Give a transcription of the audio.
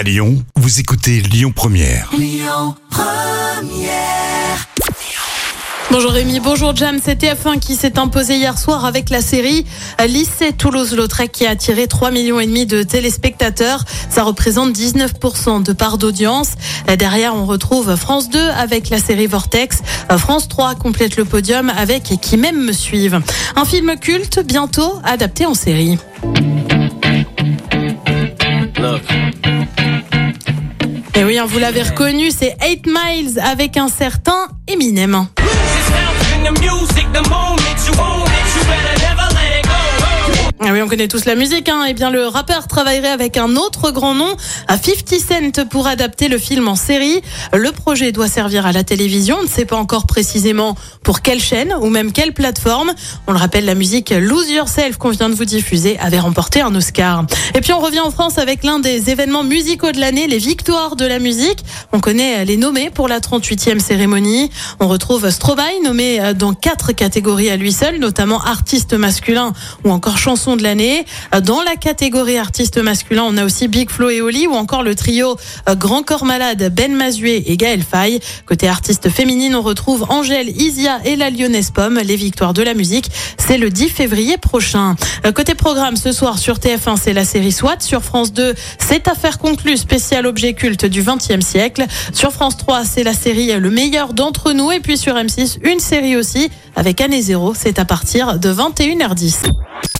À Lyon, vous écoutez Lyon Première. Bonjour Rémi, bonjour Jam. C'est TF1 qui s'est imposé hier soir avec la série Lycée Toulouse-Lautrec qui a attiré 3 millions et demi de téléspectateurs. Ça représente 19% de part d'audience. Derrière, on retrouve France 2 avec la série Vortex. France 3 complète le podium avec Qui même me suivent. Un film culte bientôt adapté en série. Vous l'avez reconnu, c'est 8 Miles avec un certain Eminem. Connaît tous la musique. Hein. Eh bien, le rappeur travaillerait avec un autre grand nom, à 50 Cent, pour adapter le film en série. Le projet doit servir à la télévision. On ne sait pas encore précisément pour quelle chaîne ou même quelle plateforme. On le rappelle, la musique Lose Yourself qu'on vient de vous diffuser avait remporté un Oscar. Et puis, on revient en France avec l'un des événements musicaux de l'année, les victoires de la musique. On connaît les nommés pour la 38e cérémonie. On retrouve Stromae, nommé dans quatre catégories à lui seul, notamment artiste masculin ou encore chanson de l'année. Dans la catégorie artiste masculin, on a aussi Big Flo et Oli ou encore le trio euh, Grand Corps Malade, Ben Mazué et Gaël Faye. Côté artiste féminine, on retrouve Angèle, Isia et la Lyonnaise Pomme. Les victoires de la musique, c'est le 10 février prochain. Euh, côté programme, ce soir sur TF1, c'est la série SWAT. Sur France 2, c'est Affaire conclue, spécial objet culte du 20e siècle. Sur France 3, c'est la série Le meilleur d'entre nous. Et puis sur M6, une série aussi avec Année Zéro. C'est à partir de 21h10.